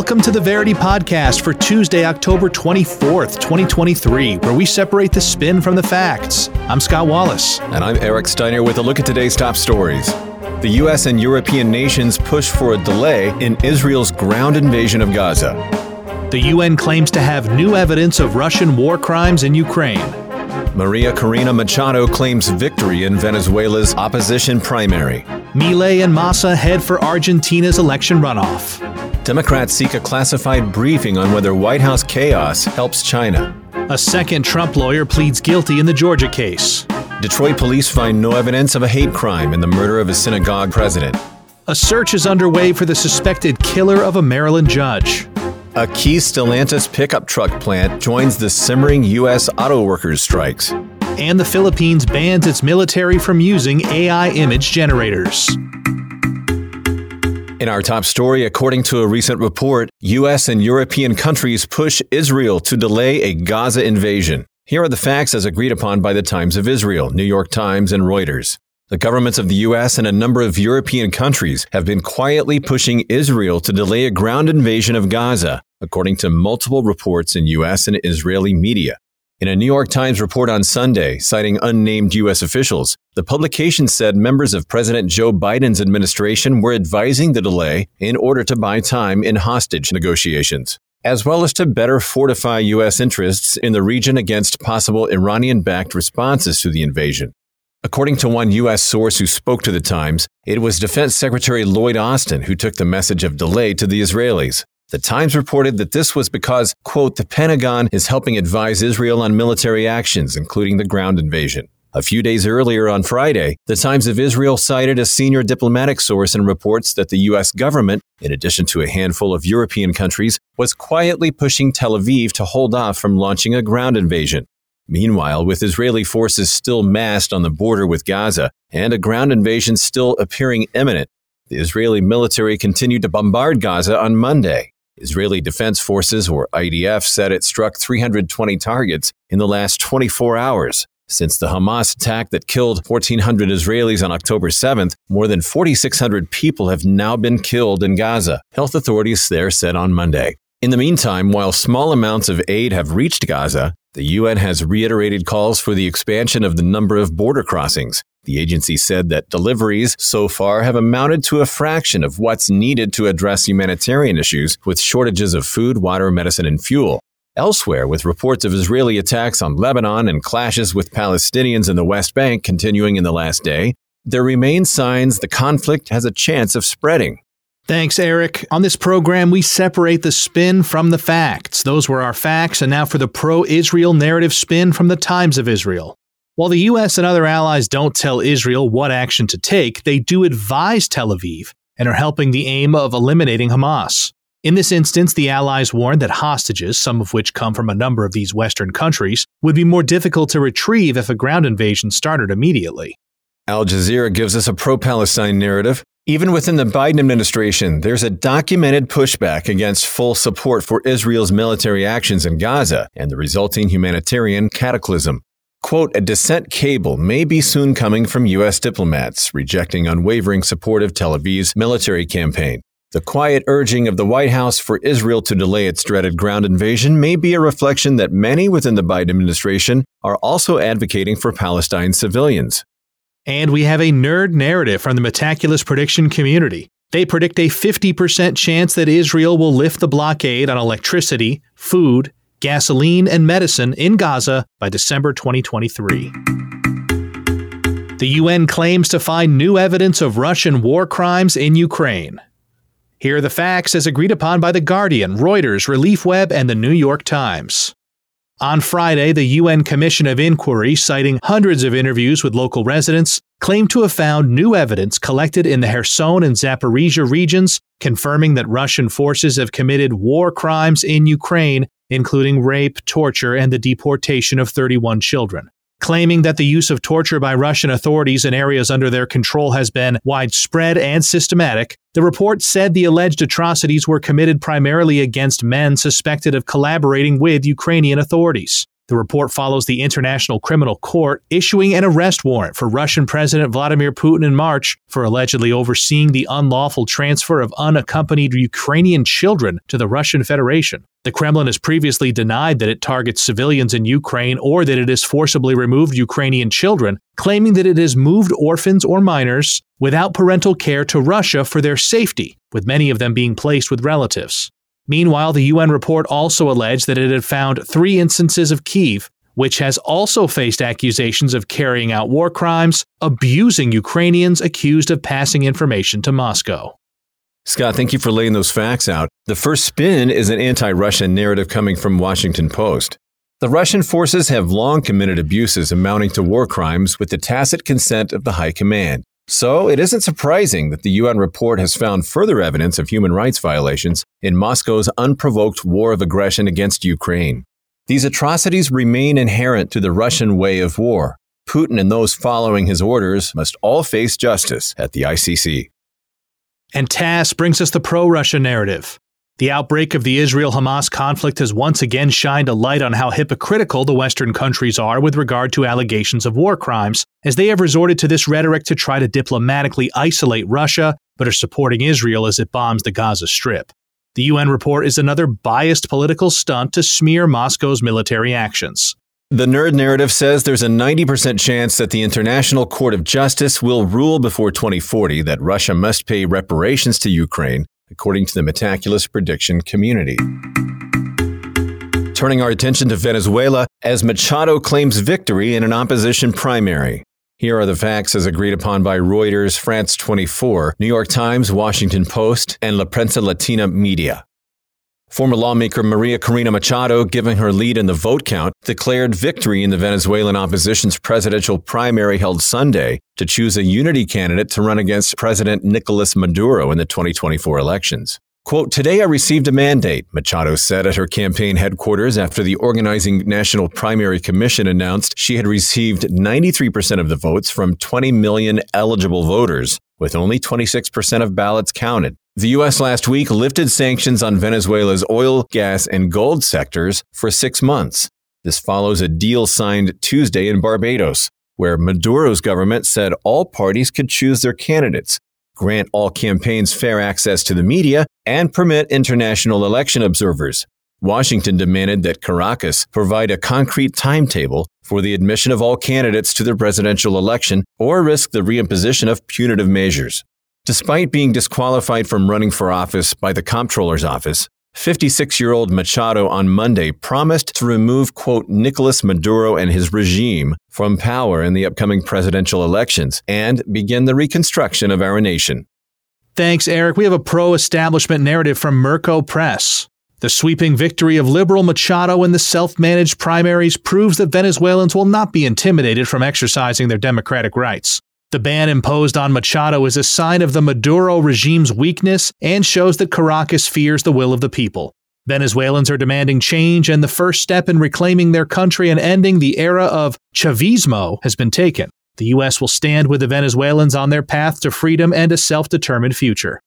Welcome to the Verity Podcast for Tuesday, October 24th, 2023, where we separate the spin from the facts. I'm Scott Wallace. And I'm Eric Steiner with a look at today's top stories. The U.S. and European nations push for a delay in Israel's ground invasion of Gaza. The UN claims to have new evidence of Russian war crimes in Ukraine. Maria Corina Machado claims victory in Venezuela's opposition primary. Milei and Massa head for Argentina's election runoff. Democrats seek a classified briefing on whether White House chaos helps China. A second Trump lawyer pleads guilty in the Georgia case. Detroit police find no evidence of a hate crime in the murder of a synagogue president. A search is underway for the suspected killer of a Maryland judge. A key Stellantis pickup truck plant joins the simmering U.S. auto workers' strikes. And the Philippines bans its military from using AI image generators. In our top story, according to a recent report, U.S. and European countries push Israel to delay a Gaza invasion. Here are the facts as agreed upon by the Times of Israel, New York Times, and Reuters. The governments of the U.S. and a number of European countries have been quietly pushing Israel to delay a ground invasion of Gaza, according to multiple reports in U.S. and Israeli media. In a New York Times report on Sunday, citing unnamed U.S. officials, the publication said members of President Joe Biden's administration were advising the delay in order to buy time in hostage negotiations, as well as to better fortify U.S. interests in the region against possible Iranian backed responses to the invasion. According to one U.S. source who spoke to the Times, it was Defense Secretary Lloyd Austin who took the message of delay to the Israelis. The Times reported that this was because, quote, the Pentagon is helping advise Israel on military actions, including the ground invasion. A few days earlier on Friday, the Times of Israel cited a senior diplomatic source in reports that the U.S. government, in addition to a handful of European countries, was quietly pushing Tel Aviv to hold off from launching a ground invasion. Meanwhile, with Israeli forces still massed on the border with Gaza and a ground invasion still appearing imminent, the Israeli military continued to bombard Gaza on Monday. Israeli Defense Forces, or IDF, said it struck 320 targets in the last 24 hours. Since the Hamas attack that killed 1,400 Israelis on October 7th, more than 4,600 people have now been killed in Gaza, health authorities there said on Monday. In the meantime, while small amounts of aid have reached Gaza, the UN has reiterated calls for the expansion of the number of border crossings. The agency said that deliveries so far have amounted to a fraction of what's needed to address humanitarian issues with shortages of food, water, medicine, and fuel. Elsewhere, with reports of Israeli attacks on Lebanon and clashes with Palestinians in the West Bank continuing in the last day, there remain signs the conflict has a chance of spreading. Thanks, Eric. On this program, we separate the spin from the facts. Those were our facts, and now for the pro Israel narrative spin from the Times of Israel. While the U.S. and other allies don't tell Israel what action to take, they do advise Tel Aviv and are helping the aim of eliminating Hamas. In this instance, the Allies warned that hostages, some of which come from a number of these Western countries, would be more difficult to retrieve if a ground invasion started immediately. Al Jazeera gives us a pro Palestine narrative. Even within the Biden administration, there's a documented pushback against full support for Israel's military actions in Gaza and the resulting humanitarian cataclysm. Quote, a dissent cable may be soon coming from U.S. diplomats, rejecting unwavering support of Tel Aviv's military campaign. The quiet urging of the White House for Israel to delay its dreaded ground invasion may be a reflection that many within the Biden administration are also advocating for Palestine civilians. And we have a nerd narrative from the Metaculus prediction community. They predict a 50% chance that Israel will lift the blockade on electricity, food, gasoline, and medicine in Gaza by December 2023. The UN claims to find new evidence of Russian war crimes in Ukraine. Here are the facts as agreed upon by The Guardian, Reuters, ReliefWeb, and The New York Times. On Friday, the UN Commission of Inquiry, citing hundreds of interviews with local residents, claimed to have found new evidence collected in the Kherson and Zaporizhia regions, confirming that Russian forces have committed war crimes in Ukraine, including rape, torture, and the deportation of 31 children claiming that the use of torture by Russian authorities in areas under their control has been widespread and systematic, the report said the alleged atrocities were committed primarily against men suspected of collaborating with Ukrainian authorities. The report follows the International Criminal Court issuing an arrest warrant for Russian President Vladimir Putin in March for allegedly overseeing the unlawful transfer of unaccompanied Ukrainian children to the Russian Federation. The Kremlin has previously denied that it targets civilians in Ukraine or that it has forcibly removed Ukrainian children, claiming that it has moved orphans or minors without parental care to Russia for their safety, with many of them being placed with relatives. Meanwhile, the UN report also alleged that it had found three instances of Kiev, which has also faced accusations of carrying out war crimes, abusing Ukrainians accused of passing information to Moscow. Scott, thank you for laying those facts out. The first spin is an anti Russian narrative coming from Washington Post. The Russian forces have long committed abuses amounting to war crimes with the tacit consent of the High Command. So it isn't surprising that the UN report has found further evidence of human rights violations in Moscow's unprovoked war of aggression against Ukraine. These atrocities remain inherent to the Russian way of war. Putin and those following his orders must all face justice at the ICC. And TASS brings us the pro Russia narrative. The outbreak of the Israel Hamas conflict has once again shined a light on how hypocritical the Western countries are with regard to allegations of war crimes, as they have resorted to this rhetoric to try to diplomatically isolate Russia, but are supporting Israel as it bombs the Gaza Strip. The UN report is another biased political stunt to smear Moscow's military actions. The nerd narrative says there's a 90% chance that the International Court of Justice will rule before 2040 that Russia must pay reparations to Ukraine according to the Metaculus prediction community. Turning our attention to Venezuela as Machado claims victory in an opposition primary. Here are the facts as agreed upon by Reuters, France 24, New York Times, Washington Post, and La Prensa Latina Media. Former lawmaker Maria Corina Machado, giving her lead in the vote count, declared victory in the Venezuelan opposition's presidential primary held Sunday to choose a unity candidate to run against President Nicolas Maduro in the 2024 elections. Quote, Today I received a mandate, Machado said at her campaign headquarters after the organizing National Primary Commission announced she had received 93% of the votes from 20 million eligible voters, with only 26% of ballots counted. The U.S. last week lifted sanctions on Venezuela's oil, gas, and gold sectors for six months. This follows a deal signed Tuesday in Barbados, where Maduro's government said all parties could choose their candidates, grant all campaigns fair access to the media, and permit international election observers. Washington demanded that Caracas provide a concrete timetable for the admission of all candidates to the presidential election or risk the reimposition of punitive measures. Despite being disqualified from running for office by the comptroller's office, 56 year old Machado on Monday promised to remove, quote, Nicolas Maduro and his regime from power in the upcoming presidential elections and begin the reconstruction of our nation. Thanks, Eric. We have a pro establishment narrative from Merco Press. The sweeping victory of liberal Machado in the self managed primaries proves that Venezuelans will not be intimidated from exercising their democratic rights. The ban imposed on Machado is a sign of the Maduro regime's weakness and shows that Caracas fears the will of the people. Venezuelans are demanding change, and the first step in reclaiming their country and ending the era of Chavismo has been taken. The U.S. will stand with the Venezuelans on their path to freedom and a self determined future.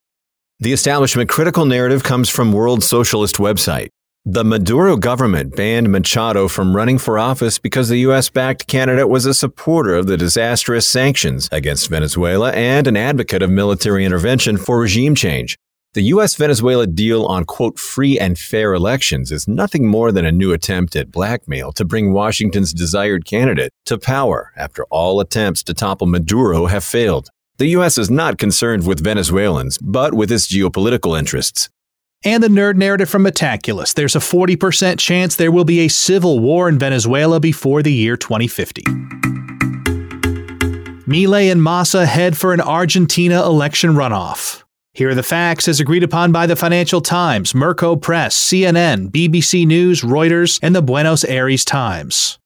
The establishment critical narrative comes from World Socialist website. The Maduro government banned Machado from running for office because the U.S. backed candidate was a supporter of the disastrous sanctions against Venezuela and an advocate of military intervention for regime change. The U.S. Venezuela deal on, quote, free and fair elections is nothing more than a new attempt at blackmail to bring Washington's desired candidate to power after all attempts to topple Maduro have failed. The U.S. is not concerned with Venezuelans, but with its geopolitical interests and the nerd narrative from Metaculus. There's a 40% chance there will be a civil war in Venezuela before the year 2050. Milei and Massa head for an Argentina election runoff. Here are the facts as agreed upon by the Financial Times, Merco Press, CNN, BBC News, Reuters, and the Buenos Aires Times.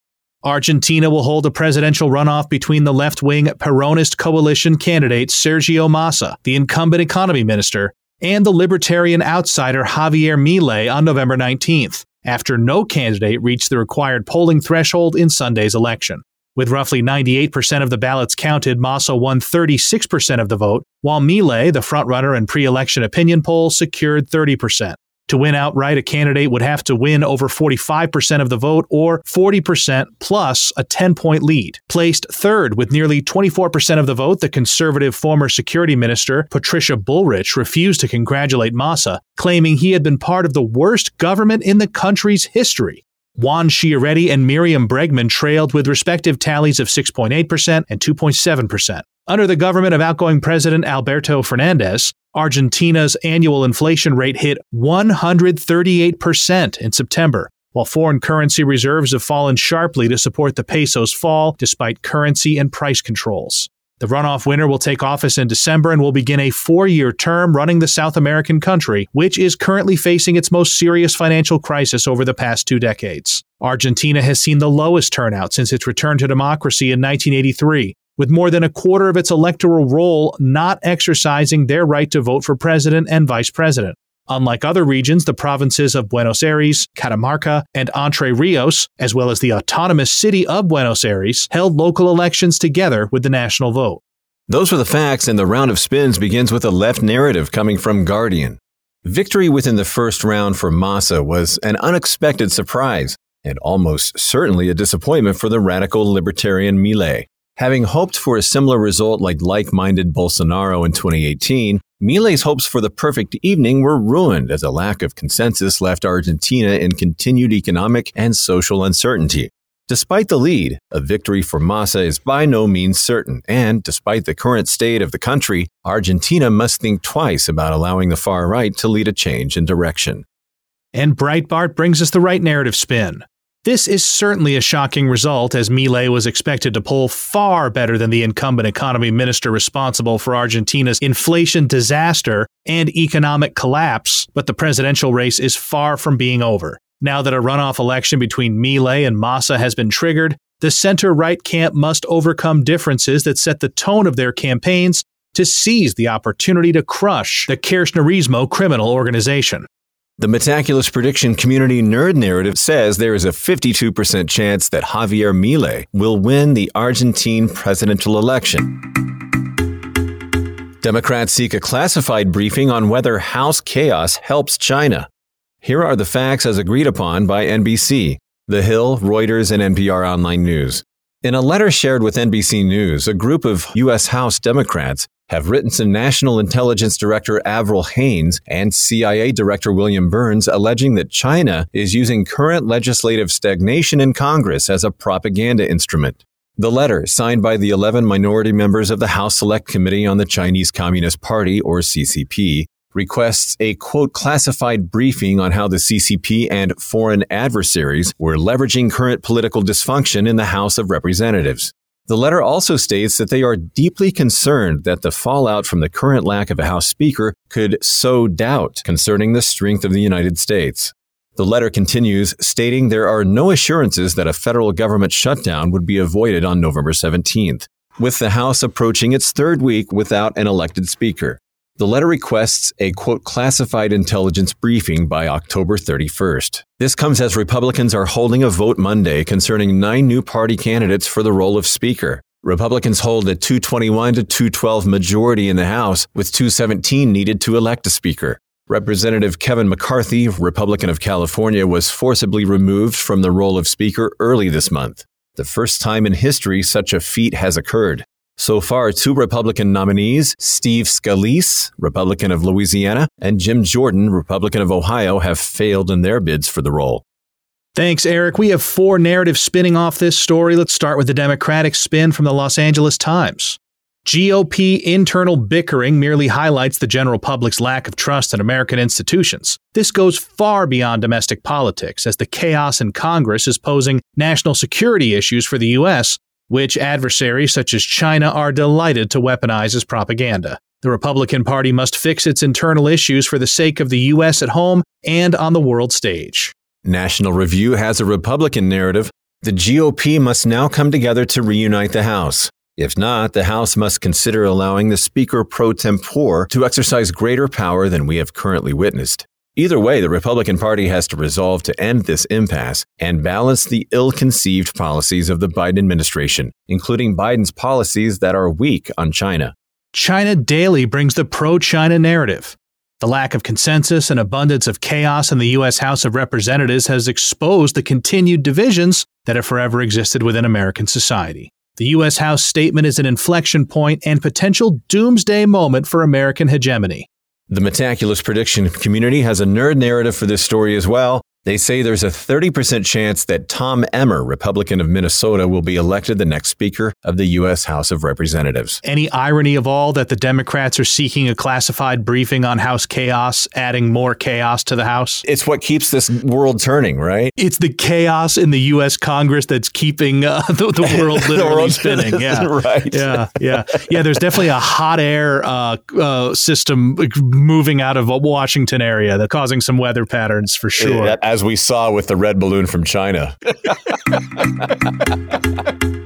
Argentina will hold a presidential runoff between the left wing Peronist coalition candidate Sergio Massa, the incumbent economy minister, and the libertarian outsider Javier Milei on November 19th, after no candidate reached the required polling threshold in Sunday's election. With roughly 98% of the ballots counted, Massa won 36% of the vote, while Milei, the frontrunner in pre-election opinion poll, secured 30%. To win outright, a candidate would have to win over 45% of the vote or 40% plus a 10 point lead. Placed third with nearly 24% of the vote, the conservative former security minister, Patricia Bullrich, refused to congratulate Massa, claiming he had been part of the worst government in the country's history. Juan Schiaretti and Myriam Bregman trailed with respective tallies of 6.8% and 2.7%. Under the government of outgoing President Alberto Fernandez, Argentina's annual inflation rate hit 138% in September, while foreign currency reserves have fallen sharply to support the peso's fall despite currency and price controls. The runoff winner will take office in December and will begin a four year term running the South American country, which is currently facing its most serious financial crisis over the past two decades. Argentina has seen the lowest turnout since its return to democracy in 1983, with more than a quarter of its electoral roll not exercising their right to vote for president and vice president. Unlike other regions, the provinces of Buenos Aires, Catamarca, and Entre Rios, as well as the autonomous city of Buenos Aires, held local elections together with the national vote. Those were the facts, and the round of spins begins with a left narrative coming from Guardian. Victory within the first round for Massa was an unexpected surprise, and almost certainly a disappointment for the radical libertarian Milei. Having hoped for a similar result like like minded Bolsonaro in 2018, Milei's hopes for the perfect evening were ruined as a lack of consensus left Argentina in continued economic and social uncertainty. Despite the lead, a victory for Massa is by no means certain, and despite the current state of the country, Argentina must think twice about allowing the far right to lead a change in direction. And Breitbart brings us the right narrative spin. This is certainly a shocking result, as Milei was expected to poll far better than the incumbent economy minister responsible for Argentina's inflation disaster and economic collapse, but the presidential race is far from being over. Now that a runoff election between Milei and Massa has been triggered, the center right camp must overcome differences that set the tone of their campaigns to seize the opportunity to crush the Kirchnerismo criminal organization. The Metaculus prediction community nerd narrative says there is a 52% chance that Javier Milei will win the Argentine presidential election. Democrats seek a classified briefing on whether House chaos helps China. Here are the facts as agreed upon by NBC, The Hill, Reuters, and NPR Online News. In a letter shared with NBC News, a group of U.S. House Democrats have written to National Intelligence Director Avril Haines and CIA Director William Burns alleging that China is using current legislative stagnation in Congress as a propaganda instrument. The letter, signed by the 11 minority members of the House Select Committee on the Chinese Communist Party, or CCP, requests a quote classified briefing on how the CCP and foreign adversaries were leveraging current political dysfunction in the House of Representatives. The letter also states that they are deeply concerned that the fallout from the current lack of a House Speaker could sow doubt concerning the strength of the United States. The letter continues, stating there are no assurances that a federal government shutdown would be avoided on November 17th, with the House approaching its third week without an elected Speaker. The letter requests a quote classified intelligence briefing by October 31st. This comes as Republicans are holding a vote Monday concerning nine new party candidates for the role of Speaker. Republicans hold a 221 to 212 majority in the House, with 217 needed to elect a Speaker. Representative Kevin McCarthy, Republican of California, was forcibly removed from the role of Speaker early this month. The first time in history such a feat has occurred. So far, two Republican nominees, Steve Scalise, Republican of Louisiana, and Jim Jordan, Republican of Ohio, have failed in their bids for the role. Thanks, Eric. We have four narratives spinning off this story. Let's start with the Democratic spin from the Los Angeles Times. GOP internal bickering merely highlights the general public's lack of trust in American institutions. This goes far beyond domestic politics, as the chaos in Congress is posing national security issues for the U.S which adversaries such as China are delighted to weaponize as propaganda. The Republican Party must fix its internal issues for the sake of the U.S. at home and on the world stage. National Review has a Republican narrative. The GOP must now come together to reunite the House. If not, the House must consider allowing the Speaker pro tempore to exercise greater power than we have currently witnessed. Either way, the Republican Party has to resolve to end this impasse and balance the ill conceived policies of the Biden administration, including Biden's policies that are weak on China. China Daily brings the pro China narrative. The lack of consensus and abundance of chaos in the U.S. House of Representatives has exposed the continued divisions that have forever existed within American society. The U.S. House statement is an inflection point and potential doomsday moment for American hegemony. The Metaculus prediction community has a nerd narrative for this story as well. They say there's a 30% chance that Tom Emmer, Republican of Minnesota, will be elected the next Speaker of the U.S. House of Representatives. Any irony of all that the Democrats are seeking a classified briefing on House chaos, adding more chaos to the House? It's what keeps this world turning, right? It's the chaos in the U.S. Congress that's keeping uh, the, the, world literally the world spinning. Yeah, right. Yeah, yeah, yeah. There's definitely a hot air uh, uh, system moving out of Washington area that's causing some weather patterns for sure. Yeah, as we saw with the red balloon from China.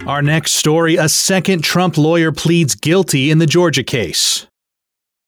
Our next story a second Trump lawyer pleads guilty in the Georgia case.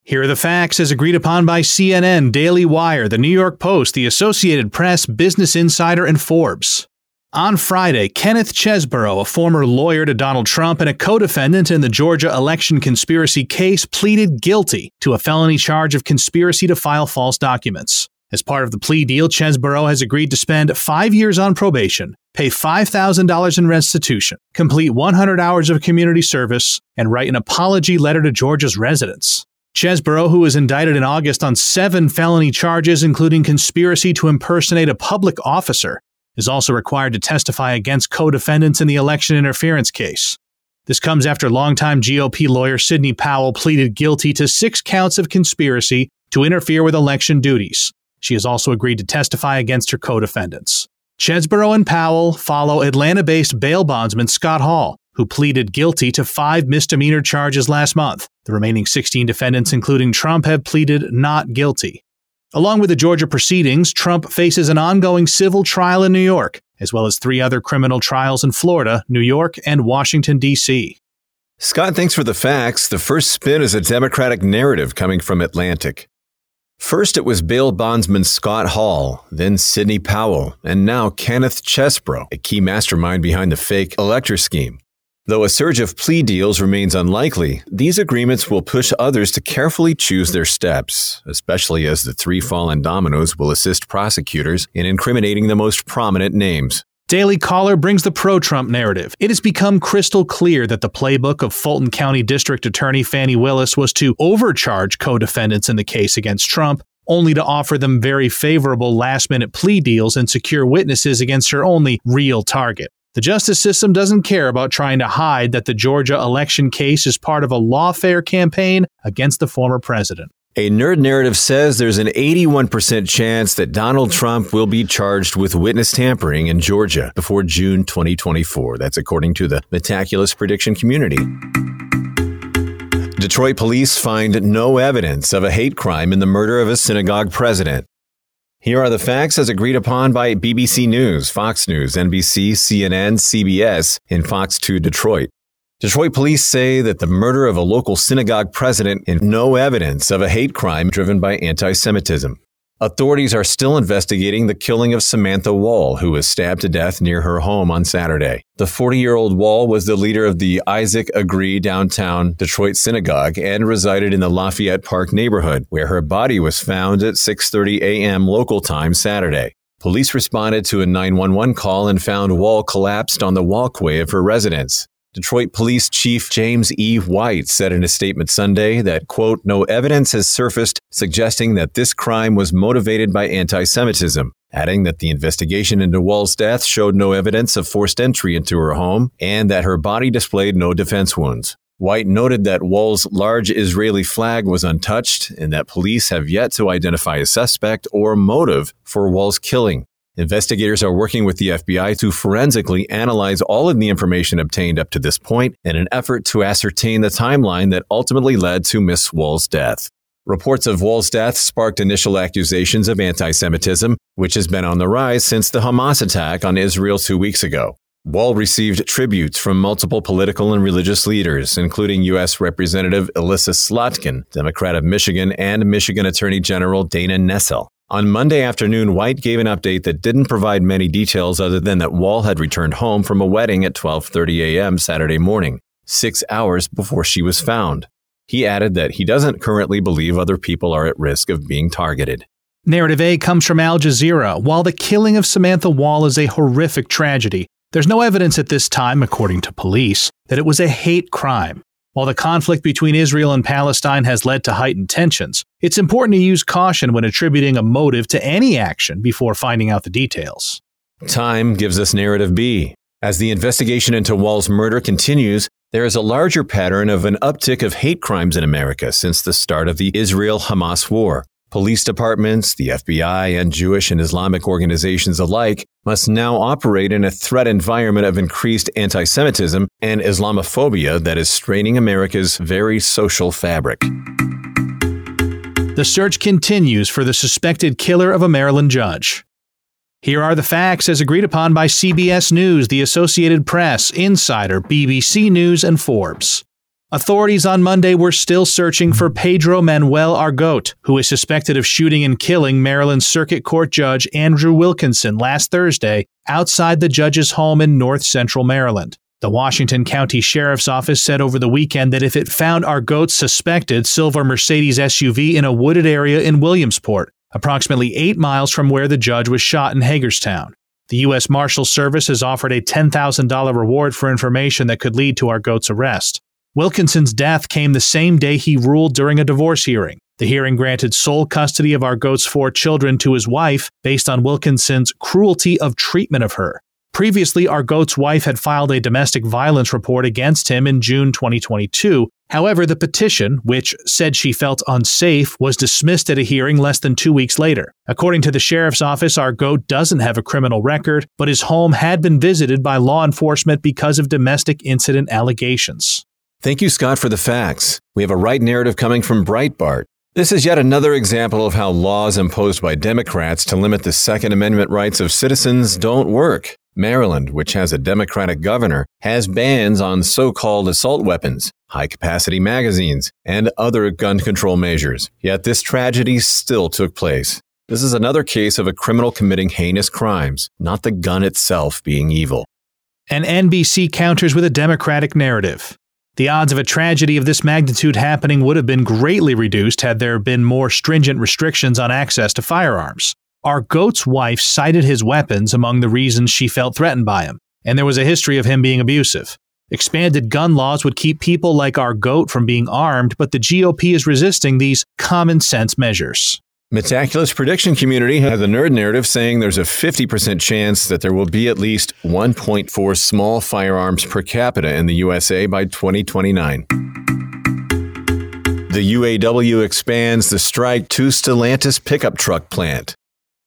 Here are the facts as agreed upon by CNN, Daily Wire, The New York Post, The Associated Press, Business Insider, and Forbes. On Friday, Kenneth Chesebro, a former lawyer to Donald Trump and a co defendant in the Georgia election conspiracy case, pleaded guilty to a felony charge of conspiracy to file false documents. As part of the plea deal, Chesebro has agreed to spend five years on probation, pay $5,000 in restitution, complete 100 hours of community service, and write an apology letter to Georgia's residents. Chesebro, who was indicted in August on seven felony charges, including conspiracy to impersonate a public officer, is also required to testify against co defendants in the election interference case. This comes after longtime GOP lawyer Sidney Powell pleaded guilty to six counts of conspiracy to interfere with election duties, she has also agreed to testify against her co defendants. Chesebro and Powell follow Atlanta based bail bondsman Scott Hall, who pleaded guilty to five misdemeanor charges last month. The remaining 16 defendants, including Trump, have pleaded not guilty. Along with the Georgia proceedings, Trump faces an ongoing civil trial in New York, as well as three other criminal trials in Florida, New York, and Washington, D.C. Scott, thanks for the facts. The first spin is a Democratic narrative coming from Atlantic. First, it was bail bondsman Scott Hall, then Sidney Powell, and now Kenneth Chesebro, a key mastermind behind the fake elector scheme. Though a surge of plea deals remains unlikely, these agreements will push others to carefully choose their steps, especially as the three fallen dominoes will assist prosecutors in incriminating the most prominent names. Daily Caller brings the pro Trump narrative. It has become crystal clear that the playbook of Fulton County District Attorney Fani Willis was to overcharge co defendants in the case against Trump, only to offer them very favorable last minute plea deals and secure witnesses against her only real target. The justice system doesn't care about trying to hide that the Georgia election case is part of a lawfare campaign against the former president. A nerd narrative says there's an 81% chance that Donald Trump will be charged with witness tampering in Georgia before June 2024. That's according to the Metaculus prediction community. Detroit police find no evidence of a hate crime in the murder of a synagogue president. Here are the facts as agreed upon by BBC News, Fox News, NBC, CNN, CBS, and Fox 2 Detroit. Detroit police say that the murder of a local synagogue president is no evidence of a hate crime driven by anti Semitism. Authorities are still investigating the killing of Samantha Wall, who was stabbed to death near her home on Saturday. The 40 year old Wall was the leader of the Isaac Agree downtown Detroit synagogue and resided in the Lafayette Park neighborhood, where her body was found at 6:30 a.m. local time Saturday. Police responded to a 911 call and found Wall collapsed on the walkway of her residence. Detroit Police Chief James E. White said in a statement Sunday that, quote, no evidence has surfaced suggesting that this crime was motivated by anti Semitism, adding that the investigation into Wall's death showed no evidence of forced entry into her home and that her body displayed no defense wounds. White noted that Wall's large Israeli flag was untouched and that police have yet to identify a suspect or motive for Wall's killing. Investigators are working with the FBI to forensically analyze all of the information obtained up to this point in an effort to ascertain the timeline that ultimately led to Miss Wall's death. Reports of Wall's death sparked initial accusations of anti Semitism, which has been on the rise since the Hamas attack on Israel two weeks ago. Wall received tributes from multiple political and religious leaders, including U.S. Representative Elissa Slotkin, Democrat of Michigan, and Michigan Attorney General Dana Nessel. On Monday afternoon, White gave an update that didn't provide many details other than that Wall had returned home from a wedding at 12:30 a.m. Saturday morning, 6 hours before she was found. He added that he doesn't currently believe other people are at risk of being targeted. Narrative A comes from Al Jazeera. While the killing of Samantha Wall is a horrific tragedy, there's no evidence at this time, according to police, that it was a hate crime. While the conflict between Israel and Palestine has led to heightened tensions, it's important to use caution when attributing a motive to any action before finding out the details. Time gives us narrative B. As the investigation into Wall's murder continues, there is a larger pattern of an uptick of hate crimes in America since the start of the Israel Hamas war. Police departments, the FBI, and Jewish and Islamic organizations alike must now operate in a threat environment of increased anti Semitism and Islamophobia that is straining America's very social fabric. The search continues for the suspected killer of a Maryland judge. Here are the facts as agreed upon by CBS News, the Associated Press, Insider, BBC News, and Forbes. Authorities on Monday were still searching for Pedro Manuel Argote, who is suspected of shooting and killing Maryland Circuit Court Judge Andrew Wilkinson last Thursday outside the judge's home in north central Maryland. The Washington County Sheriff's Office said over the weekend that if it found Argote's suspected silver Mercedes SUV in a wooded area in Williamsport, approximately eight miles from where the judge was shot in Hagerstown. The U.S. Marshal Service has offered a $10,000 reward for information that could lead to Argote's arrest. Wilkinson's death came the same day he ruled during a divorce hearing. The hearing granted sole custody of Argote's four children to his wife based on Wilkinson's cruelty of treatment of her. Previously, Argote's wife had filed a domestic violence report against him in June 2022. However, the petition, which said she felt unsafe, was dismissed at a hearing less than two weeks later. According to the sheriff's office, Argote doesn't have a criminal record, but his home had been visited by law enforcement because of domestic incident allegations. Thank you, Scott, for the facts. We have a right narrative coming from Breitbart. This is yet another example of how laws imposed by Democrats to limit the Second Amendment rights of citizens don't work. Maryland, which has a Democratic governor, has bans on so called assault weapons, high capacity magazines, and other gun control measures. Yet this tragedy still took place. This is another case of a criminal committing heinous crimes, not the gun itself being evil. And NBC counters with a Democratic narrative. The odds of a tragedy of this magnitude happening would have been greatly reduced had there been more stringent restrictions on access to firearms. Argote's wife cited his weapons among the reasons she felt threatened by him, and there was a history of him being abusive. Expanded gun laws would keep people like Argote from being armed, but the GOP is resisting these common sense measures. Metaculus prediction community has a nerd narrative saying there's a 50% chance that there will be at least 1.4 small firearms per capita in the USA by 2029. The UAW expands the strike to Stellantis pickup truck plant.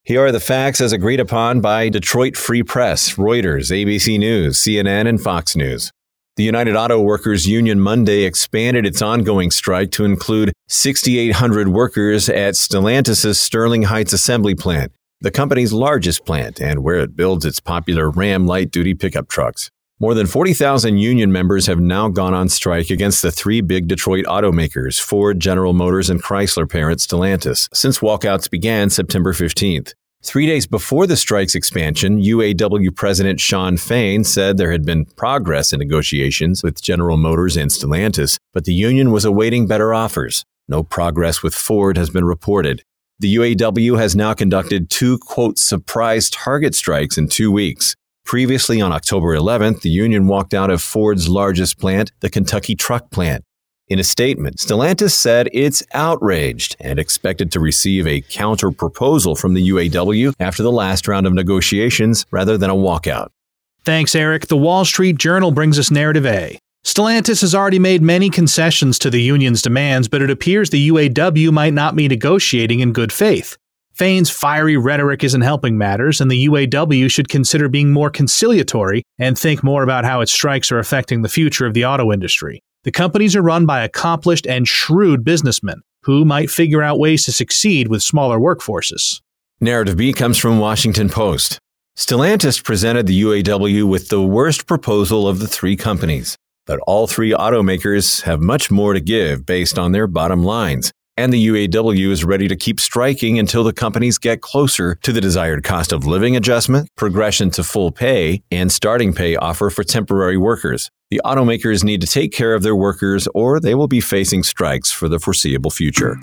Here are the facts as agreed upon by Detroit Free Press, Reuters, ABC News, CNN, and Fox News. The United Auto Workers Union Monday expanded its ongoing strike to include 6,800 workers at Stellantis' Sterling Heights assembly plant, the company's largest plant and where it builds its popular Ram light duty pickup trucks. More than 40,000 union members have now gone on strike against the three big Detroit automakers, Ford, General Motors, and Chrysler parent Stellantis, since walkouts began September 15th. Three days before the strike's expansion, UAW President Shawn Fain said there had been progress in negotiations with General Motors and Stellantis, but the union was awaiting better offers. No progress with Ford has been reported. The UAW has now conducted two, quote, surprise target strikes in two weeks. Previously, on October 11th, the union walked out of Ford's largest plant, the Kentucky truck plant. In a statement, Stellantis said it's outraged and expected to receive a counter proposal from the UAW after the last round of negotiations rather than a walkout. Thanks, Eric. The Wall Street Journal brings us narrative A. Stellantis has already made many concessions to the union's demands, but it appears the UAW might not be negotiating in good faith. Fain's fiery rhetoric isn't helping matters, and the UAW should consider being more conciliatory and think more about how its strikes are affecting the future of the auto industry. The companies are run by accomplished and shrewd businessmen who might figure out ways to succeed with smaller workforces. Narrative B comes from Washington Post. Stellantis presented the UAW with the worst proposal of the three companies, but all three automakers have much more to give based on their bottom lines. And the UAW is ready to keep striking until the companies get closer to the desired cost of living adjustment, progression to full pay, and starting pay offer for temporary workers. The automakers need to take care of their workers or they will be facing strikes for the foreseeable future.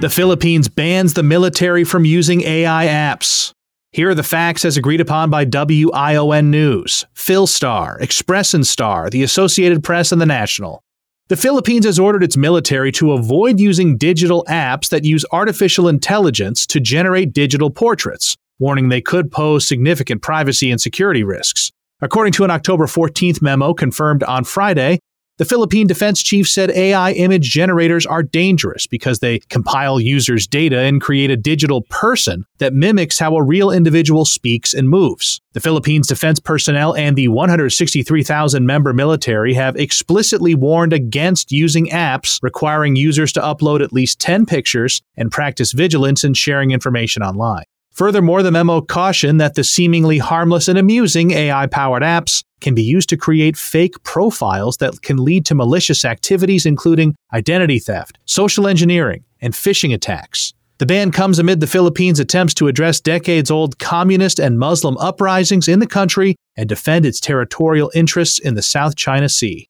The Philippines bans the military from using AI apps. Here are the facts as agreed upon by WION News, Philstar, Express and Star, the Associated Press, and the National. The Philippines has ordered its military to avoid using digital apps that use artificial intelligence to generate digital portraits, warning they could pose significant privacy and security risks. According to an October 14th memo confirmed on Friday, the Philippine defense chief said AI image generators are dangerous because they compile users' data and create a digital person that mimics how a real individual speaks and moves. The Philippines defense personnel and the 163,000 member military have explicitly warned against using apps requiring users to upload at least 10 pictures and practice vigilance in sharing information online. Furthermore, the memo cautioned that the seemingly harmless and amusing AI powered apps can be used to create fake profiles that can lead to malicious activities, including identity theft, social engineering, and phishing attacks. The ban comes amid the Philippines' attempts to address decades old communist and Muslim uprisings in the country and defend its territorial interests in the South China Sea.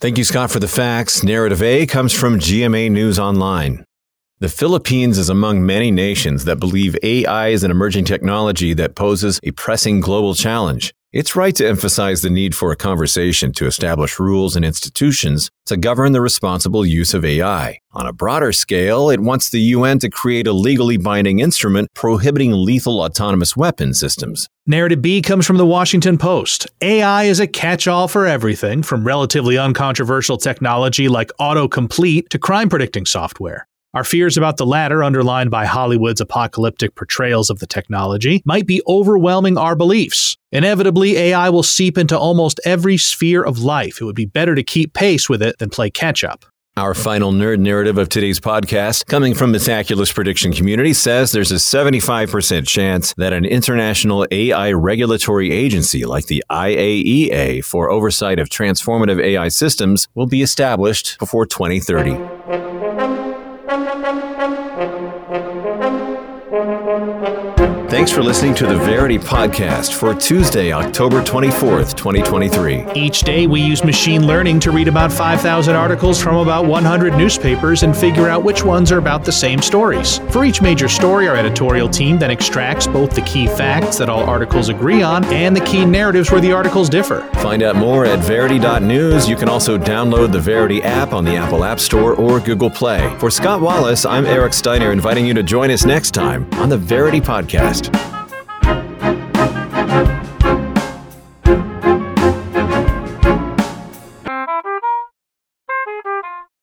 Thank you, Scott, for the facts. Narrative A comes from GMA News Online. The Philippines is among many nations that believe AI is an emerging technology that poses a pressing global challenge. It's right to emphasize the need for a conversation to establish rules and institutions to govern the responsible use of AI. On a broader scale, it wants the UN to create a legally binding instrument prohibiting lethal autonomous weapon systems. Narrative B comes from the Washington Post. AI is a catch all for everything, from relatively uncontroversial technology like autocomplete to crime predicting software. Our fears about the latter, underlined by Hollywood's apocalyptic portrayals of the technology, might be overwhelming our beliefs. Inevitably, AI will seep into almost every sphere of life. It would be better to keep pace with it than play catch up. Our final nerd narrative of today's podcast, coming from the Metaculus prediction community, says there's a 75% chance that an international AI regulatory agency like the IAEA for oversight of transformative AI systems will be established before 2030. Thanks for listening to the Verity Podcast for Tuesday, October 24th, 2023. Each day, we use machine learning to read about 5,000 articles from about 100 newspapers and figure out which ones are about the same stories. For each major story, our editorial team then extracts both the key facts that all articles agree on and the key narratives where the articles differ. Find out more at Verity.news. You can also download the Verity app on the Apple App Store or Google Play. For Scott Wallace, I'm Eric Steiner, inviting you to join us next time on the Verity Podcast.